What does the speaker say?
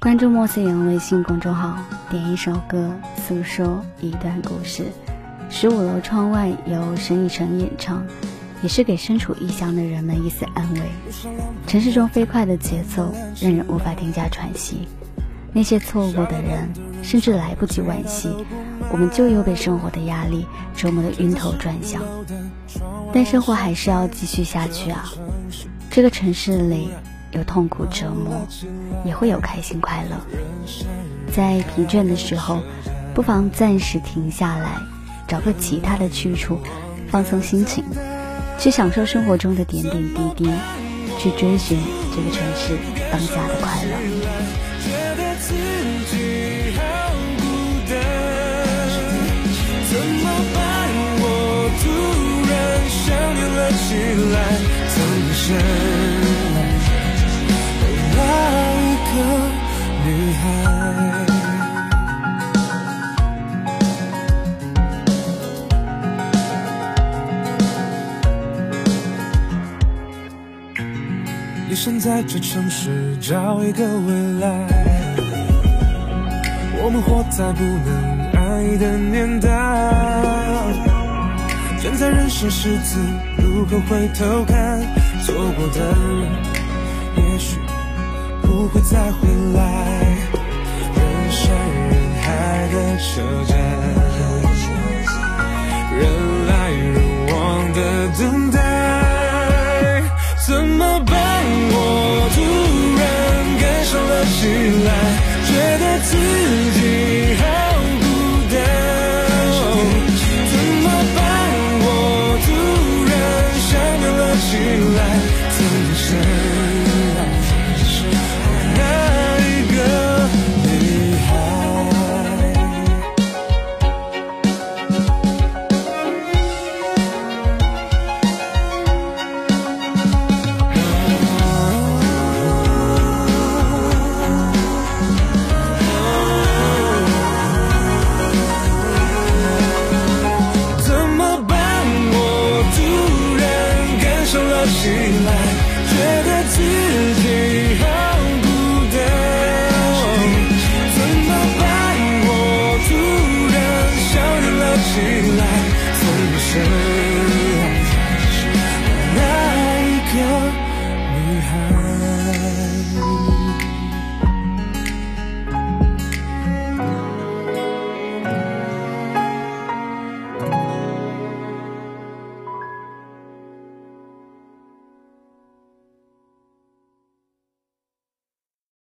关注莫思言微信公众号，点一首歌，诉说一段故事。十五楼窗外由沈以诚演唱，也是给身处异乡的人们一丝安慰。城市中飞快的节奏让人无法停下喘息，那些错过的人，甚至来不及惋惜，我们就又被生活的压力折磨得晕头转向。但生活还是要继续下去啊！这个城市里。有痛苦折磨，也会有开心快乐。在疲倦的时候，不妨暂时停下来，找个其他的去处，放松心情，去享受生活中的点点滴滴，去追寻这个城市当下的快乐。女你想在这城市找一个未来，我们活在不能爱的年代，站在人生十字路口回头看，错过的人，也许。不会再回来，人山人海的车站，人来人往的等待，怎么办？我